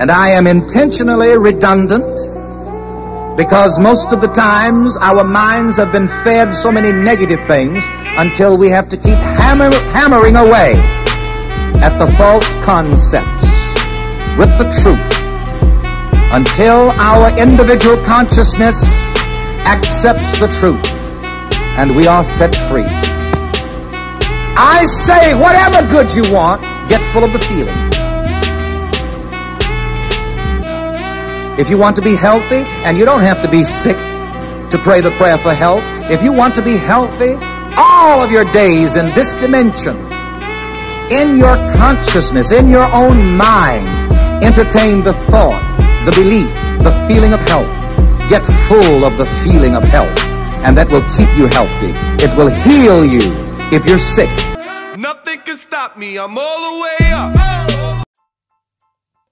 And I am intentionally redundant because most of the times our minds have been fed so many negative things until we have to keep hammer, hammering away at the false concepts with the truth until our individual consciousness accepts the truth and we are set free. I say, whatever good you want, get full of the feeling. If you want to be healthy, and you don't have to be sick to pray the prayer for health, if you want to be healthy all of your days in this dimension, in your consciousness, in your own mind, entertain the thought, the belief, the feeling of health. Get full of the feeling of health, and that will keep you healthy. It will heal you if you're sick. Nothing can stop me. I'm all the way up.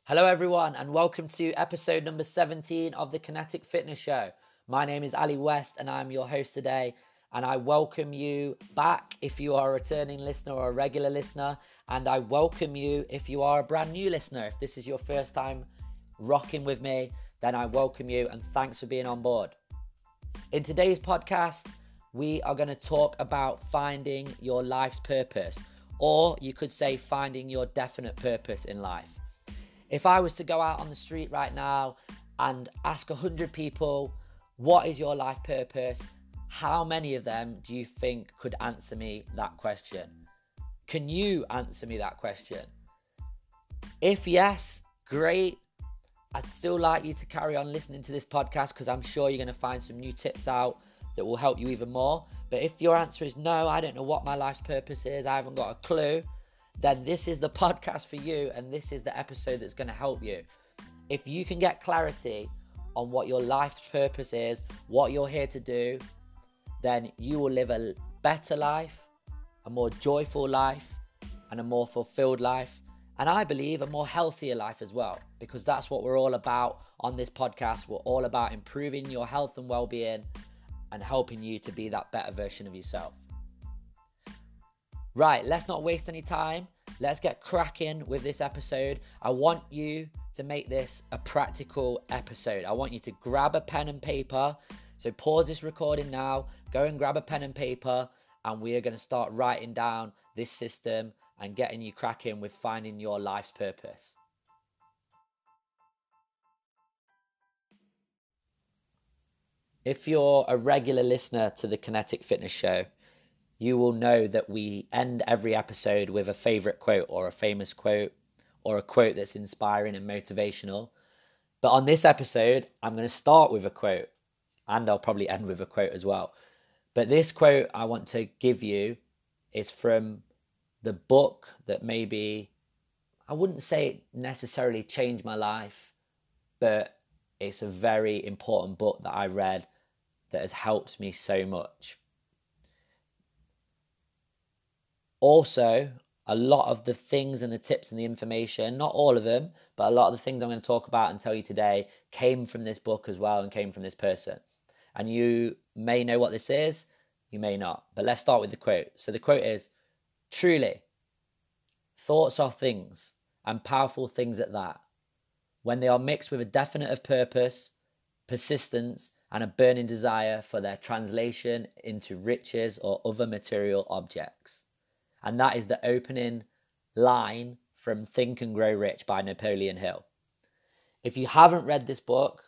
Hello, everyone, and welcome to episode number 17 of the Kinetik Fitness Show. My name is Ali West, and I'm your host today. And I welcome you back if you are a returning listener or a regular listener. And I welcome you if you are a brand new listener. If this is your first time rocking with me, then I welcome you and thanks for being on board. In today's podcast, we are going to talk about finding your life's purpose, or you could say finding your definite purpose in life. If I was to go out on the street right now and ask 100 people, what is your life purpose? How many of them do you think could answer me that question? Can you answer me that question? If yes, great. I'd still like you to carry on listening to this podcast because I'm sure you're going to find some new tips out that will help you even more. But if your answer is no, I don't know what my life's purpose is, I haven't got a clue, then this is the podcast for you and this is the episode that's going to help you. If you can get clarity on what your life's purpose is, what you're here to do, then you will live a better life, a more joyful life, and a more fulfilled life. And I believe a more healthier life as well, because that's what we're all about on this podcast. We're all about improving your health and well being and helping you to be that better version of yourself. Right, let's not waste any time. Let's get cracking with this episode. I want you to make this a practical episode. I want you to grab a pen and paper. So pause this recording now, go and grab a pen and paper, and we are going to start writing down this system and getting you cracking with finding your life's purpose. If you're a regular listener to the Kinetik Fitness Show, you will know that we end every episode with a favorite quote or a famous quote or a quote that's inspiring and motivational. But on this episode, I'm going to start with a quote and I'll probably end with a quote as well. But this quote I want to give you is from the book that maybe I wouldn't say it necessarily changed my life, but it's a very important book that I read that has helped me so much. Also, a lot of the things and the tips and the information, not all of them, but a lot of the things I'm going to talk about and tell you today came from this book as well and came from this person. And you may know what this is, you may not. But let's start with the quote. So the quote is Truly, thoughts are things, and powerful things at that. When they are mixed with a definite of purpose, persistence, and a burning desire for their translation into riches or other material objects. And that is the opening line from Think and Grow Rich by Napoleon Hill. If you haven't read this book,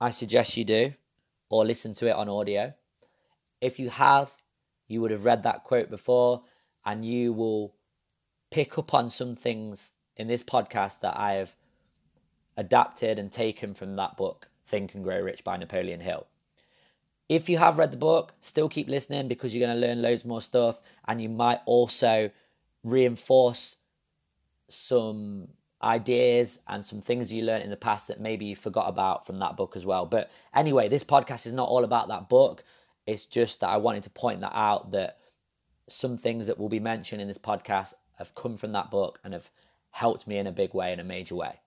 I suggest you do, or listen to it on audio. If you have, you would have read that quote before, and you will pick up on some things in this podcast that I have adapted and taken from that book. Think and Grow Rich by Napoleon Hill. If you have read the book, still keep listening because you're going to learn loads more stuff and you might also reinforce some ideas and some things you learned in the past that maybe you forgot about from that book as well. But anyway, this podcast is not all about that book. It's just that I wanted to point that out that some things that will be mentioned in this podcast have come from that book and have helped me in a big way, in a major way.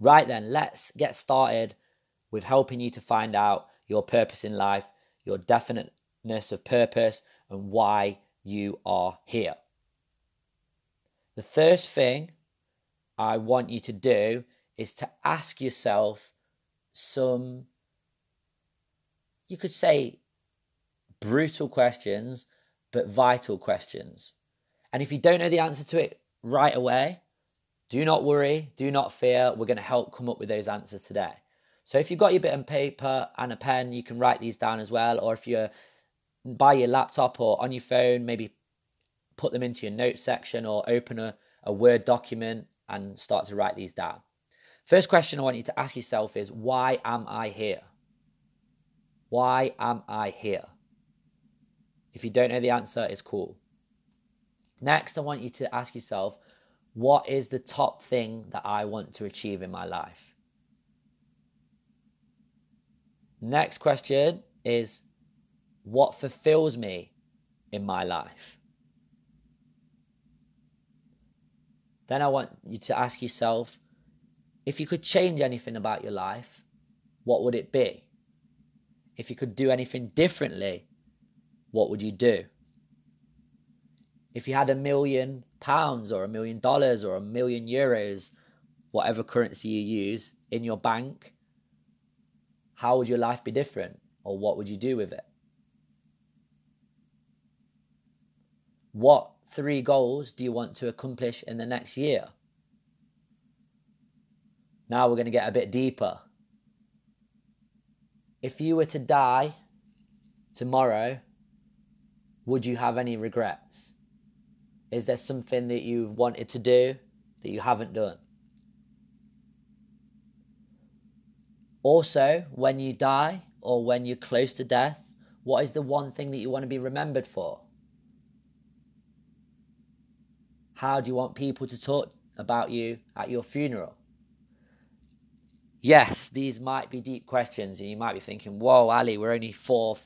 Right then, let's get started with helping you to find out your purpose in life, your definiteness of purpose, and why you are here. The first thing I want you to do is to ask yourself some, you could say, brutal questions, but vital questions. And if you don't know the answer to it right away, do not worry, do not fear. We're going to help come up with those answers today. So if you've got your bit of paper and a pen, you can write these down as well. Or if you're by your laptop or on your phone, maybe put them into your notes section or open a, a Word document and start to write these down. First question I want you to ask yourself is why am I here? Why am I here? If you don't know the answer, it's cool. Next, I want you to ask yourself, what is the top thing that I want to achieve in my life? Next question is, what fulfills me in my life? Then I want you to ask yourself, if you could change anything about your life, what would it be? If you could do anything differently, what would you do? If you had a million pounds or a million dollars or a million euros, whatever currency you use, in your bank, how would your life be different? Or what would you do with it? What three goals do you want to accomplish in the next year? Now we're going to get a bit deeper. If you were to die tomorrow, would you have any regrets? Is there something that you've wanted to do that you haven't done? Also, when you die or when you're close to death, what is the one thing that you want to be remembered for? How do you want people to talk about you at your funeral? Yes, these might be deep questions, and you might be thinking, Whoa, Ali, we're only four,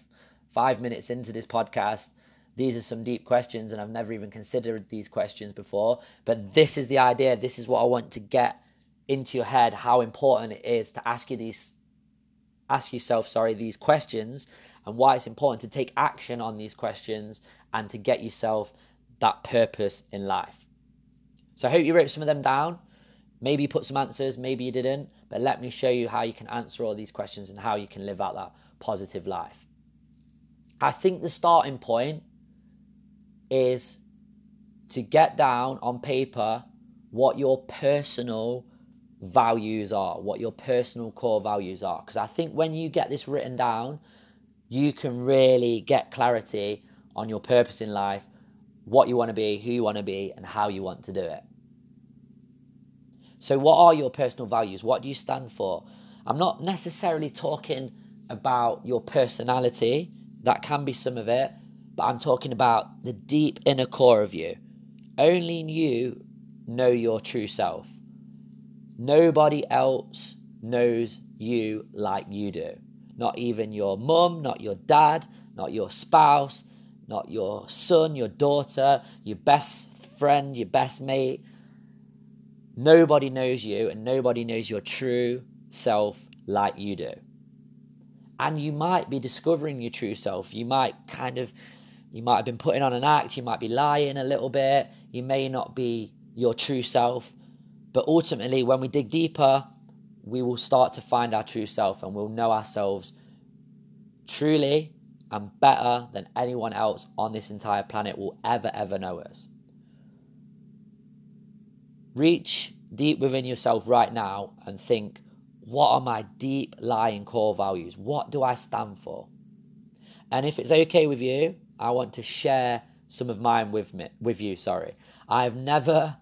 five minutes into this podcast. These are some deep questions, and I've never even considered these questions before. But this is the idea. This is what I want to get into your head how important it is to ask you these ask yourself sorry these questions and why it's important to take action on these questions and to get yourself that purpose in life. So i hope you wrote some of them down. Maybe you put some answers maybe you didn't but let me show you how you can answer all these questions and how you can live out that positive life. I think the starting point is to get down on paper what your personal values are, what your personal core values are. Because I think when you get this written down, you can really get clarity on your purpose in life, what you want to be, who you want to be, and how you want to do it. So, what are your personal values? What do you stand for? I'm not necessarily talking about your personality, that can be some of it, but I'm talking about the deep inner core of you. Only you know your true self. Nobody else knows you like you do. Not even your mum, not your dad, not your spouse, not your son, your daughter, your best friend, your best mate. Nobody knows you and nobody knows your true self like you do. And you might be discovering your true self. You might kind of, you might have been putting on an act. You might be lying a little bit. You may not be your true self. But ultimately, when we dig deeper, we will start to find our true self and we'll know ourselves truly and better than anyone else on this entire planet will ever, ever know us. Reach deep within yourself right now and think, what are my deep lying core values? What do I stand for? And if it's okay with you, I want to share some of mine with me, with you. Sorry, I've never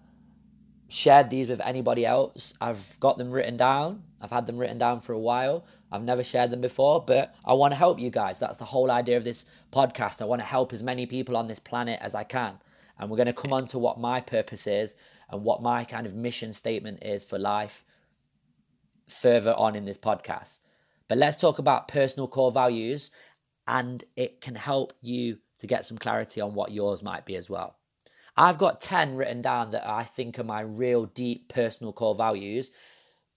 shared these with anybody else. I've got them written down. I've had them written down for a while. I've never shared them before, but I want to help you guys. That's the whole idea of this podcast. I want to help as many people on this planet as I can. And we're going to come on to what my purpose is and what my kind of mission statement is for life further on in this podcast. But let's talk about personal core values, and it can help you to get some clarity on what yours might be as well. I've got 10 written down that I think are my real deep personal core values.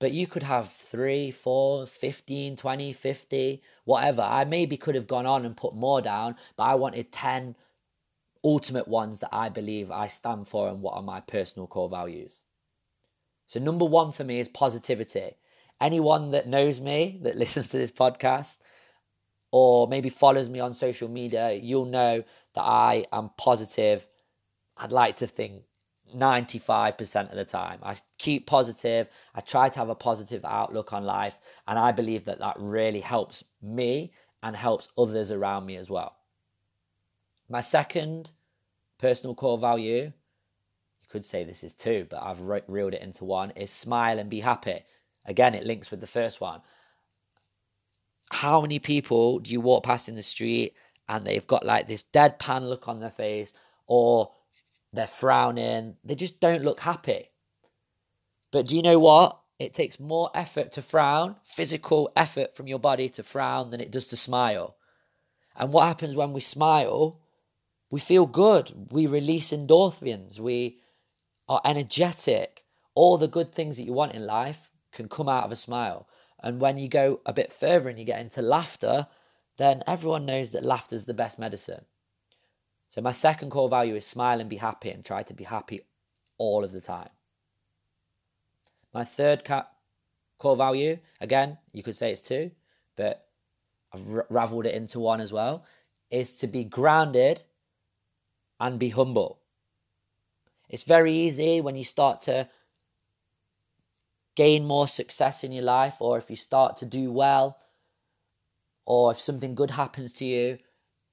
But you could have three, four, 15, 20, 50, whatever. I maybe could have gone on and put more down, but I wanted 10 ultimate ones that I believe I stand for and what are my personal core values. So, number one for me is positivity. Anyone that knows me, that listens to this podcast, or maybe follows me on social media, you'll know that I am positive. I'd like to think 95% of the time. I keep positive. I try to have a positive outlook on life. And I believe that that really helps me and helps others around me as well. My second personal core value, you could say this is two, but I've re- reeled it into one, is smile and be happy. Again, it links with the first one. How many people do you walk past in the street and they've got like this deadpan look on their face or they're frowning, they just don't look happy? But do you know what? It takes more effort to frown, physical effort from your body to frown, than it does to smile. And what happens when we smile? We feel good. We release endorphins. We are energetic. All the good things that you want in life can come out of a smile. And when you go a bit further and you get into laughter, then everyone knows that laughter is the best medicine. So, my second core value is smile and be happy and try to be happy all of the time. My third core value, again, you could say it's two, but I've r- raveled it into one as well, is to be grounded and be humble. It's very easy when you start to gain more success in your life, or if you start to do well, or if something good happens to you,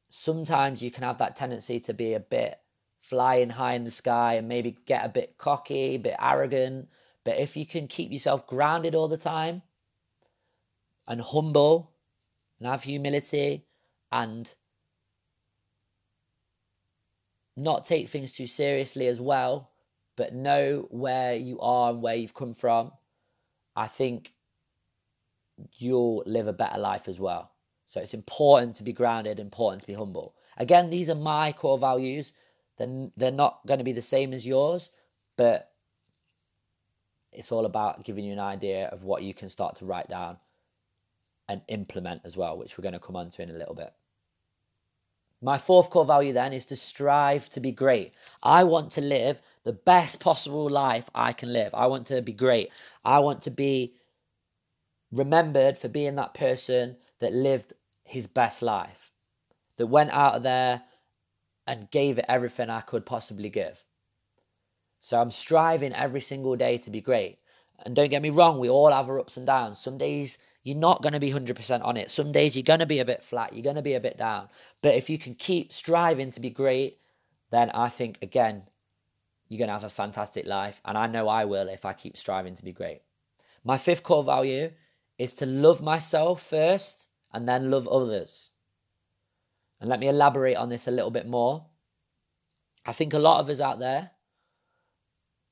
sometimes you can have that tendency to be a bit flying high in the sky and maybe get a bit cocky, a bit arrogant, but if you can keep yourself grounded all the time and humble and have humility and not take things too seriously as well, but know where you are and where you've come from, I think you'll live a better life as well. So it's important to be grounded, important to be humble. Again, these are my core values. They're, they're not going to be the same as yours, but it's all about giving you an idea of what you can start to write down and implement as well, which we're going to come on to in a little bit. My fourth core value then is to strive to be great. I want to live the best possible life I can live. I want to be great. I want to be remembered for being that person that lived his best life, that went out of there and gave it everything I could possibly give. So I'm striving every single day to be great. And don't get me wrong, we all have our ups and downs. Some days you're not going to be 100% on it. Some days you're going to be a bit flat, you're going to be a bit down. But if you can keep striving to be great, then I think, again, you're going to have a fantastic life. And I know I will if I keep striving to be great. My fifth core value is to love myself first and then love others. And let me elaborate on this a little bit more. I think a lot of us out there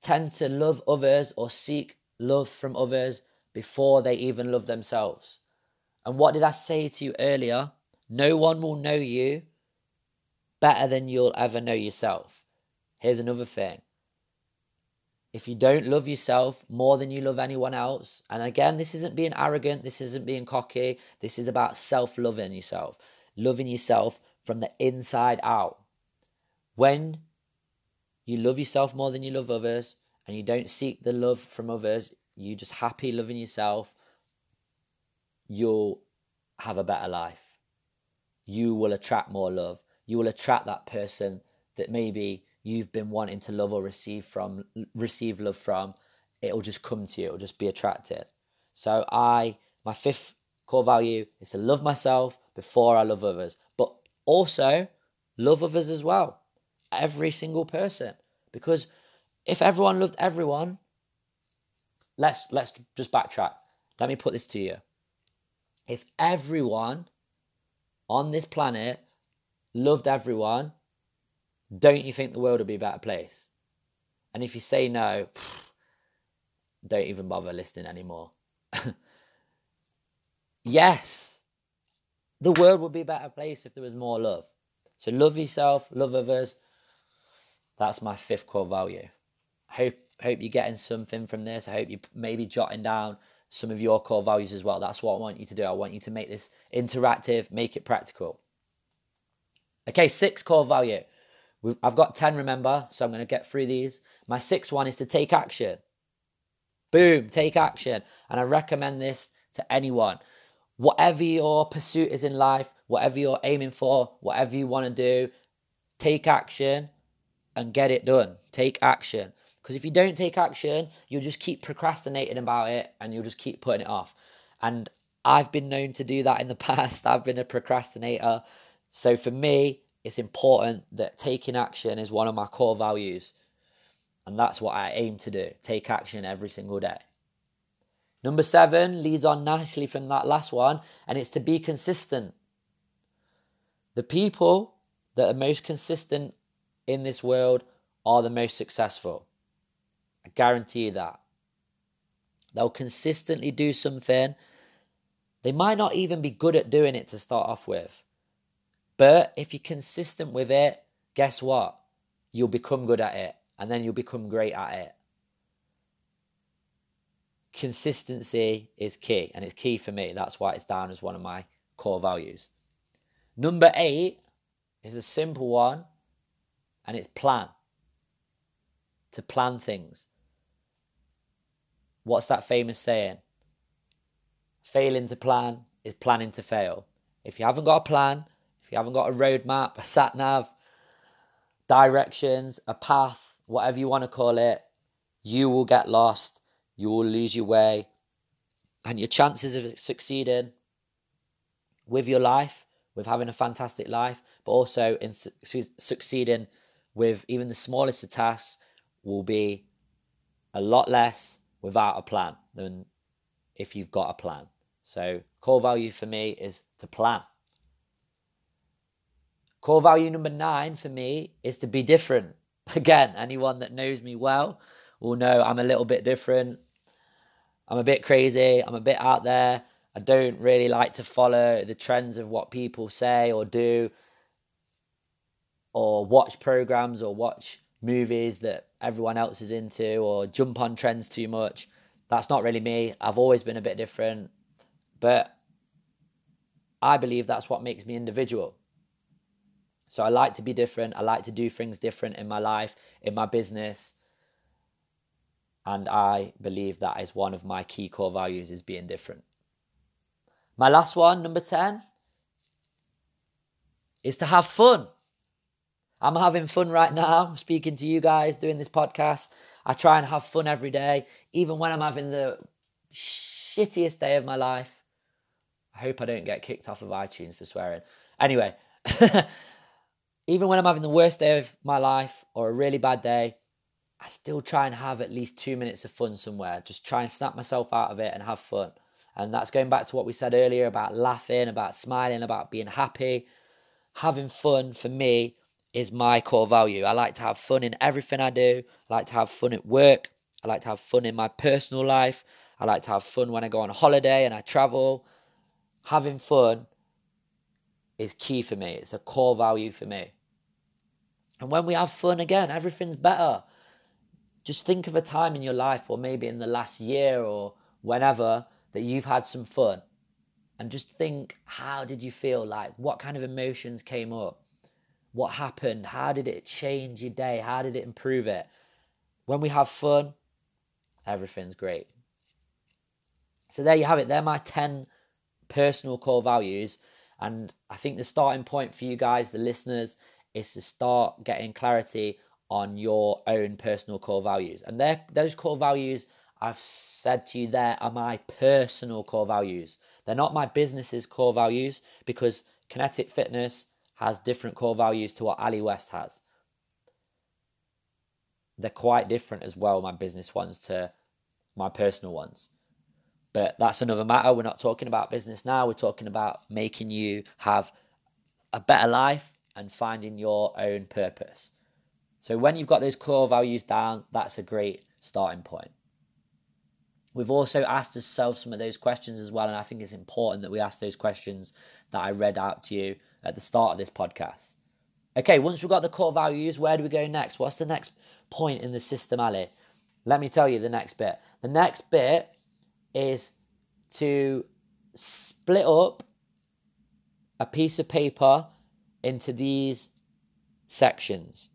tend to love others or seek love from others before they even love themselves. And what did I say to you earlier? No one will know you better than you'll ever know yourself. Here's another thing. If you don't love yourself more than you love anyone else, and again, this isn't being arrogant, this isn't being cocky, this is about self loving yourself, loving yourself from the inside out. When you love yourself more than you love others, and you don't seek the love from others, you just happy loving yourself, you'll have a better life. You will attract more love. You will attract that person that maybe you've been wanting to love or receive from receive love from. It'll just come to you, it'll just be attracted. So I my fifth core value is to love myself before I love others. But also love others as well. Every single person. Because if everyone loved everyone, let's let's just backtrack. Let me put this to you. If everyone on this planet loved everyone, don't you think the world would be a better place? And if you say no, don't even bother listening anymore. yes, the world would be a better place if there was more love. So love yourself, love others. That's my fifth core value hope hope you're getting something from this. I hope you maybe jotting down some of your core values as well. That's what I want you to do. I want you to make this interactive, make it practical. Okay, six core value. We've, I've got 10, remember, so I'm going to get through these. My sixth one is to take action. Boom, take action. And I recommend this to anyone. Whatever your pursuit is in life, whatever you're aiming for, whatever you want to do, take action and get it done. Take action. Because if you don't take action, you'll just keep procrastinating about it and you'll just keep putting it off. And I've been known to do that in the past. I've been a procrastinator. So for me, it's important that taking action is one of my core values. And that's what I aim to do take action every single day. Number seven leads on nicely from that last one, and it's to be consistent. The people that are most consistent in this world are the most successful. I guarantee you that. They'll consistently do something. They might not even be good at doing it to start off with. But if you're consistent with it, guess what? You'll become good at it and then you'll become great at it. Consistency is key and it's key for me. That's why it's down as one of my core values. Number eight is a simple one and it's plan. To plan things. What's that famous saying? Failing to plan is planning to fail. If you haven't got a plan, you haven't got a roadmap, a sat nav, directions, a path, whatever you want to call it, you will get lost, you will lose your way, and your chances of succeeding with your life, with having a fantastic life, but also in su- succeeding with even the smallest of tasks will be a lot less without a plan than if you've got a plan. So, core value for me is to plan. Core value number nine for me is to be different. Again, anyone that knows me well will know I'm a little bit different. I'm a bit crazy. I'm a bit out there. I don't really like to follow the trends of what people say or do or watch programs or watch movies that everyone else is into or jump on trends too much. That's not really me. I've always been a bit different. But I believe that's what makes me individual. So I like to be different. I like to do things different in my life, in my business. And I believe that is one of my key core values is being different. My last one, number 10, is to have fun. I'm having fun right now, speaking to you guys, doing this podcast. I try and have fun every day, even when I'm having the shittiest day of my life. I hope I don't get kicked off of iTunes for swearing. Anyway, even when I'm having the worst day of my life or a really bad day, I still try and have at least two minutes of fun somewhere. Just try and snap myself out of it and have fun. And that's going back to what we said earlier about laughing, about smiling, about being happy. Having fun for me is my core value. I like to have fun in everything I do. I like to have fun at work. I like to have fun in my personal life. I like to have fun when I go on holiday and I travel. Having fun is key for me. It's a core value for me. And when we have fun again, everything's better. Just think of a time in your life, or maybe in the last year or whenever, that you've had some fun. And just think, how did you feel? Like, what kind of emotions came up? What happened? How did it change your day? How did it improve it? When we have fun, everything's great. So there you have it. They're my 10 personal core values. And I think the starting point for you guys, the listeners, is to start getting clarity on your own personal core values. And those core values I've said to you there are my personal core values. They're not my business's core values because Kinetik Fitness has different core values to what Ali West has. They're quite different as well, my business ones to my personal ones. But that's another matter. We're not talking about business now. We're talking about making you have a better life and finding your own purpose. So when you've got those core values down, that's a great starting point. We've also asked ourselves some of those questions as well, and I think it's important that we ask those questions that I read out to you at the start of this podcast. Okay, once we've got the core values, where do we go next? What's the next point in the system, Ali? Let me tell you the next bit. The next bit is to split up a piece of paper into these sections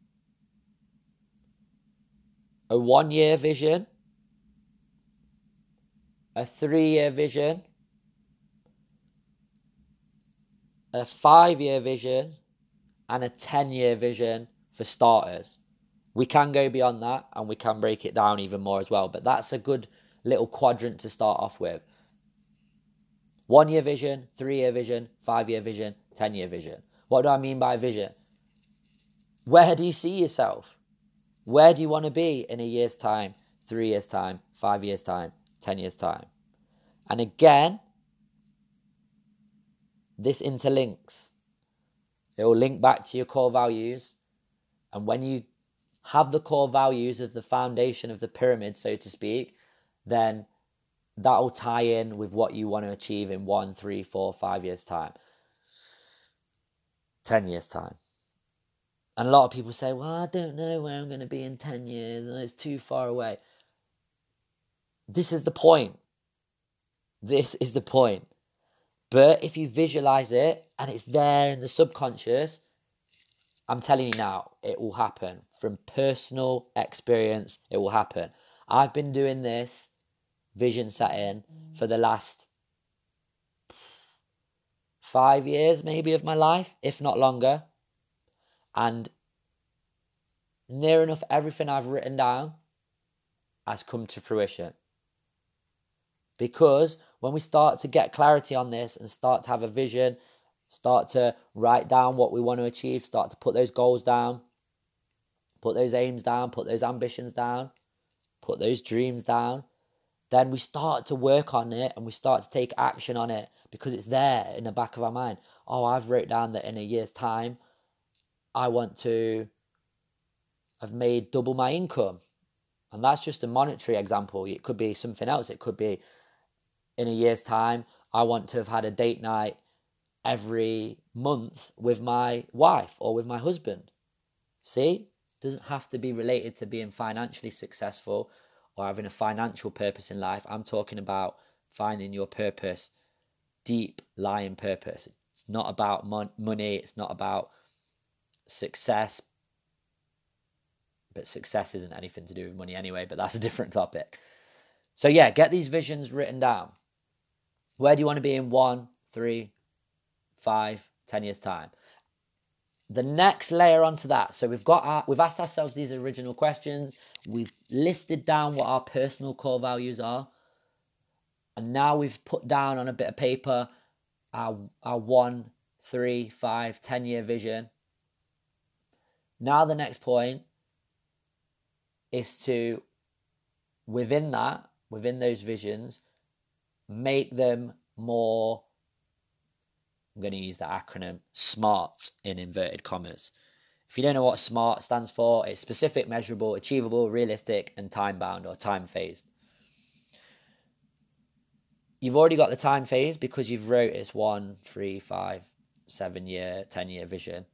a one year vision, a three year vision, a five year vision, and a 10 year vision for starters. We can go beyond that and we can break it down even more as well, but that's a good little quadrant to start off with. One year vision, three year vision, five year vision, 10 year vision. What do I mean by vision? Where do you see yourself? Where do you want to be in a year's time, three years' time, five years' time, 10 years' time? And again, this interlinks. It will link back to your core values. And when you have the core values of the foundation of the pyramid, so to speak, then that will tie in with what you want to achieve in one, three, four, five years' time, 10 years' time. And a lot of people say, well, I don't know where I'm going to be in 10 years, and it's too far away. This is the point. This is the point. But if you visualize it and it's there in the subconscious, I'm telling you now, it will happen. From personal experience, it will happen. I've been doing this vision set in for mm. the last five years, maybe, of my life, if not longer. And near enough everything I've written down has come to fruition. Because when we start to get clarity on this and start to have a vision, start to write down what we want to achieve, start to put those goals down, put those aims down, put those ambitions down, put those dreams down, then we start to work on it and we start to take action on it because it's there in the back of our mind. Oh, I've wrote down that in a year's time, I want to have made double my income. And that's just a monetary example. It could be something else. It could be in a year's time, I want to have had a date night every month with my wife or with my husband. See? Doesn't have to be related to being financially successful or having a financial purpose in life. I'm talking about finding your purpose, deep lying purpose. It's not about mon- money, it's not about success. But success isn't anything to do with money anyway, but that's a different topic. So, yeah, get these visions written down. Where do you want to be in one, three, five, ten years' time? The next layer onto that. So we've got our, we've asked ourselves these original questions. We've listed down what our personal core values are. And now we've put down on a bit of paper our our one three five ten year vision. Now the next point is to within that within those visions make them more I'm going to use the acronym SMART in inverted commas. If you don't know what SMART stands for, it's specific, measurable, achievable, realistic, and time bound or time phased. You've already got the time phase because you've wrote it's one, three, five, seven year, ten year vision.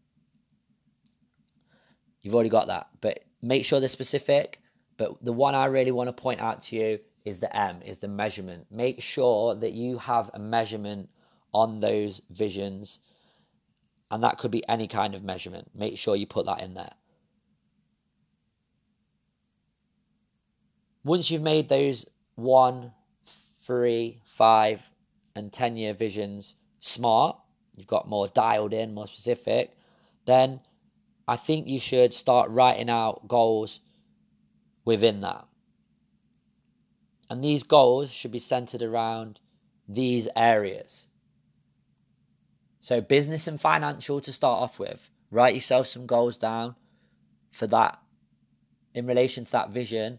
You've already got that, but make sure they're specific. But the one I really want to point out to you is the M, is the measurement. Make sure that you have a measurement on those visions. And that could be any kind of measurement. Make sure you put that in there. Once you've made those one, three, five, and 10 year visions smart, you've got more dialed in, more specific, then I think you should start writing out goals within that. And these goals should be centered around these areas. So, business and financial to start off with. Write yourself some goals down for that in relation to that vision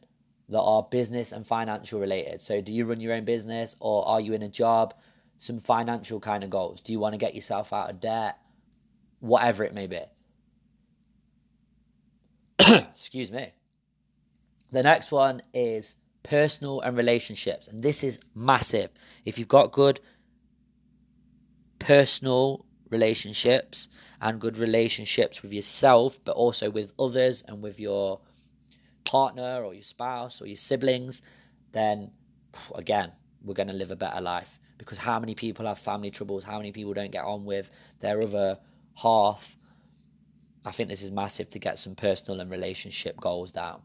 that are business and financial related. So, do you run your own business or are you in a job? Some financial kind of goals. Do you want to get yourself out of debt? Whatever it may be. Excuse me. The next one is personal and relationships. And this is massive. If you've got good personal relationships and good relationships with yourself, but also with others and with your partner or your spouse or your siblings, then again, we're going to live a better life. Because how many people have family troubles? How many people don't get on with their other half? I think this is massive to get some personal and relationship goals down.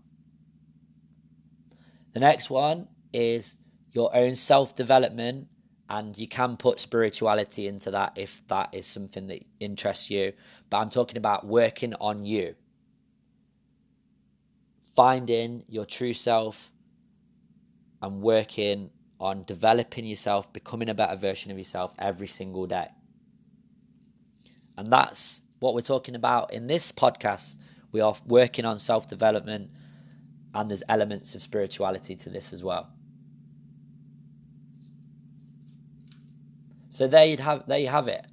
The next one is your own self development, and you can put spirituality into that if that is something that interests you. But I'm talking about working on you, finding your true self, and working on developing yourself, becoming a better version of yourself every single day. And that's what we're talking about in this podcast. We are working on self development, and there's elements of spirituality to this as well. So there you have there you have it.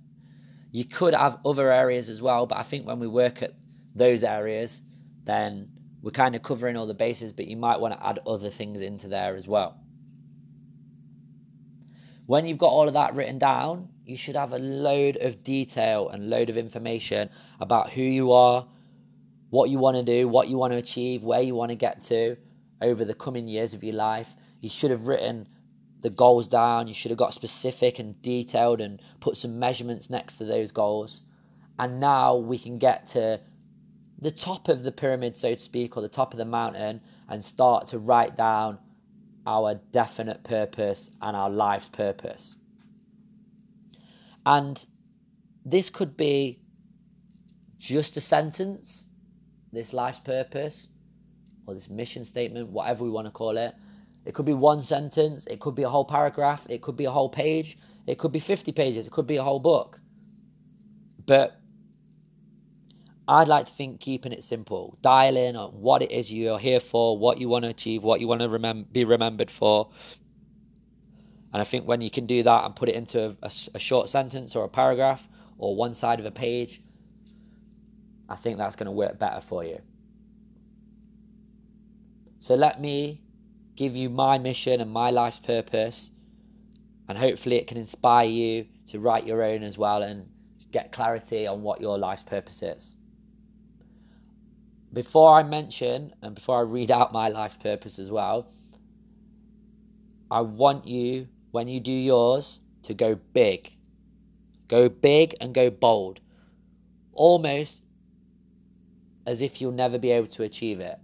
You could have other areas as well, but I think when we work at those areas, then we're kind of covering all the bases, but you might want to add other things into there as well. When you've got all of that written down, you should have a load of detail and load of information about who you are, what you want to do, what you want to achieve, where you want to get to over the coming years of your life. You should have written the goals down. You should have got specific and detailed and put some measurements next to those goals. And now we can get to the top of the pyramid, so to speak, or the top of the mountain and start to write down our definite purpose and our life's purpose. And this could be just a sentence, this life's purpose, or this mission statement, whatever we want to call it. It could be one sentence, it could be a whole paragraph, it could be a whole page, it could be 50 pages, it could be a whole book. But I'd like to think keeping it simple. Dial in on what it is you're here for, what you want to achieve, what you want to remem- be remembered for. And I think when you can do that and put it into a, a, a short sentence or a paragraph or one side of a page, I think that's going to work better for you. So let me give you my mission and my life's purpose, and hopefully it can inspire you to write your own as well and get clarity on what your life's purpose is before I mention and before I read out my life purpose as well, I want you, when you do yours, to go big. Go big and go bold. Almost as if you'll never be able to achieve it.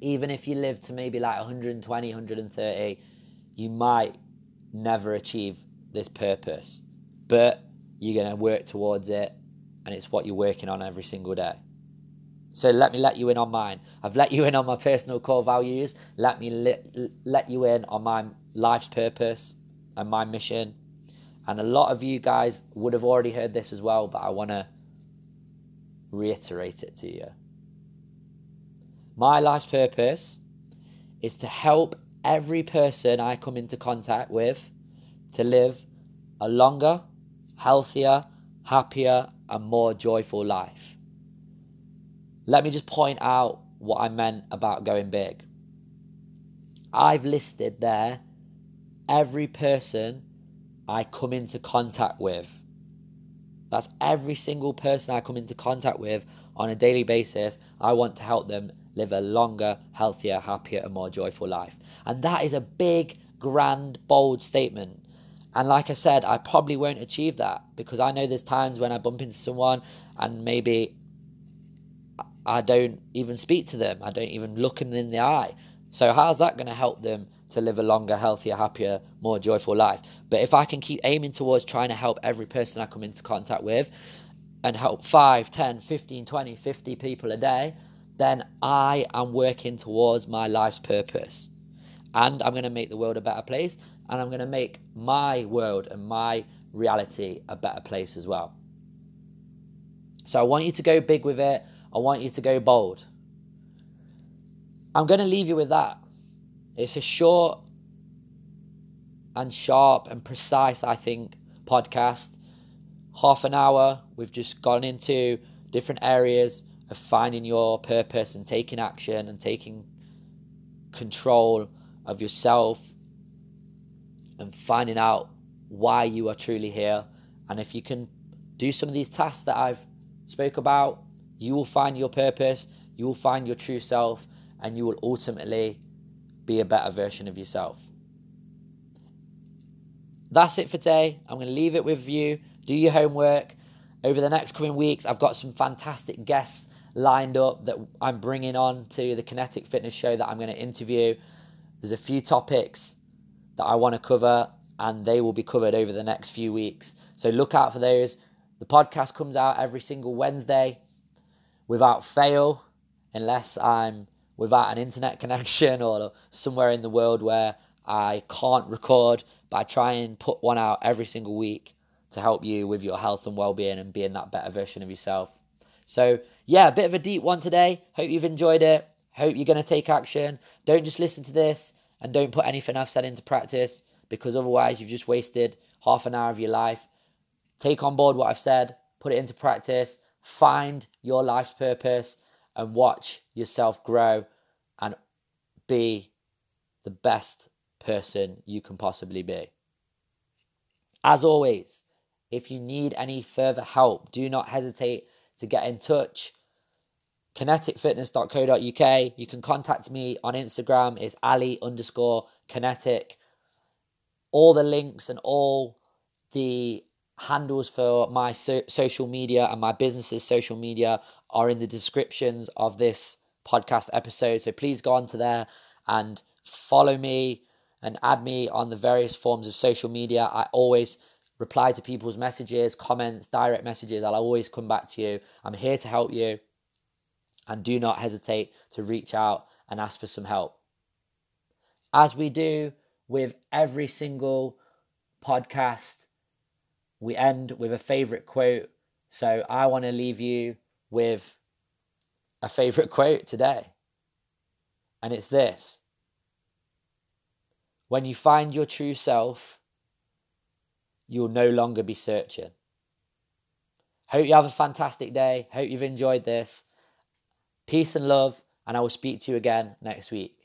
Even if you live to maybe like 120, 130, you might never achieve this purpose. But you're going to work towards it, and it's what you're working on every single day. So let me let you in on mine. I've let you in on my personal core values. Let me let, let you in on my life's purpose and my mission. And a lot of you guys would have already heard this as well, but I want to reiterate it to you. My life's purpose is to help every person I come into contact with to live a longer, healthier, happier, and more joyful life. Let me just point out what I meant about going big. I've listed there every person I come into contact with. That's every single person I come into contact with on a daily basis. I want to help them live a longer, healthier, happier, and more joyful life. And that is a big, grand, bold statement. And like I said, I probably won't achieve that because I know there's times when I bump into someone and maybe I don't even speak to them. I don't even look them in the eye. So how's that going to help them to live a longer, healthier, happier, more joyful life? But if I can keep aiming towards trying to help every person I come into contact with and help 5, 10, 15, 20, 50 people a day, then I am working towards my life's purpose. And I'm going to make the world a better place and I'm going to make my world and my reality a better place as well. So I want you to go big with it. I want you to go bold. I'm going to leave you with that. It's a short and sharp and precise, I think, podcast. Half an hour. We've just gone into different areas of finding your purpose and taking action and taking control of yourself and finding out why you are truly here. And if you can do some of these tasks that I've spoke about, you will find your purpose, you will find your true self, and you will ultimately be a better version of yourself. That's it for today. I'm going to leave it with you. Do your homework. Over the next coming weeks, I've got some fantastic guests lined up that I'm bringing on to the Kinetik Fitness Show that I'm going to interview. There's a few topics that I want to cover, and they will be covered over the next few weeks. So look out for those. The podcast comes out every single Wednesday without fail, unless I'm without an internet connection or somewhere in the world where I can't record. But I try and put one out every single week to help you with your health and well being and being that better version of yourself. So, yeah, a bit of a deep one today. Hope you've enjoyed it. Hope you're going to take action. Don't just listen to this and don't put anything I've said into practice because otherwise you've just wasted half an hour of your life. Take on board what I've said, put it into practice, find your life's purpose, and watch yourself grow and be the best person you can possibly be. As always, if you need any further help, do not hesitate to get in touch. Kinetikfitness.co.uk. You can contact me on Instagram. It's Ali underscore kinetik. All the links and all the handles for my so- social media and my business's social media are in the descriptions of this podcast episode. So please go on to there and follow me and add me on the various forms of social media. I always reply to people's messages, comments, direct messages. I'll always come back to you. I'm here to help you. And do not hesitate to reach out and ask for some help. As we do with every single podcast, we end with a favorite quote. So I want to leave you with a favorite quote today. And it's this When you find your true self, you'll no longer be searching. Hope you have a fantastic day. Hope you've enjoyed this. Peace and love, and I will speak to you again next week.